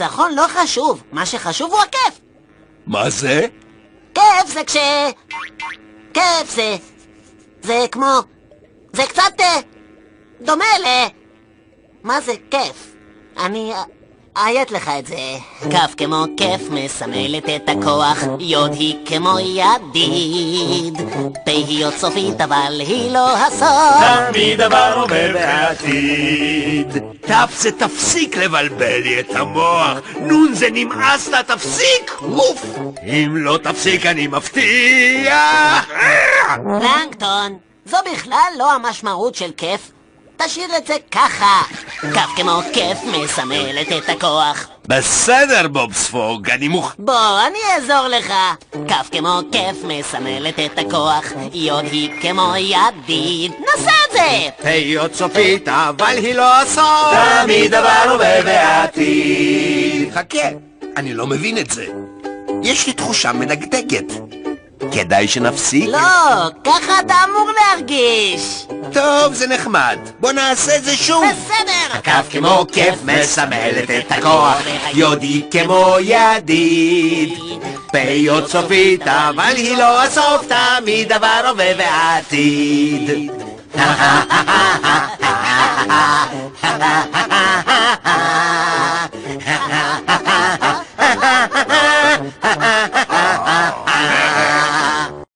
ניצחון לא חשוב, מה שחשוב הוא הכיף. מה זה? כיף זה כש... כיף זה... זה כמו... זה קצת... אה, דומה ל... מה זה כיף? אני... אעיית לך את זה. כף כמו כיף מסמלת את הכוח, יוד היא כמו ידיד. פ' היא עוד סופית אבל היא לא הסוף. תמיד עבר עובר בעתיד. תף זה תפסיק לבלבל לי את המוח. נון זה נמאס לה, תפסיק! אוף! אם לא תפסיק אני מבטיח! פלנקטון, זו בכלל לא המשמעות של כיף. תשאיר את זה ככה. כף כמו כיף מסמלת את הכוח. בסדר, בוב ספוג, אני מוכ... בוא, אני אעזור לך. כף כמו כיף מסמלת את הכוח. יוד היא כמו ידיד. נסה את זה! היי עוד סופית, אבל היא לא הסוף! תמיד עבר עובר בעתיד. חכה, אני לא מבין את זה. יש לי תחושה מדגדגת. כדאי שנפסיק? לא, ככה אתה אמור להרגיש. טוב, זה נחמד. בוא נעשה את זה שוב. בסדר. כף כמו כיף מסמלת את הכוח, יודי כמו ידיד. פ' עוד סופית, אבל היא לא הסוף, תמיד עבר הווה ועתיד.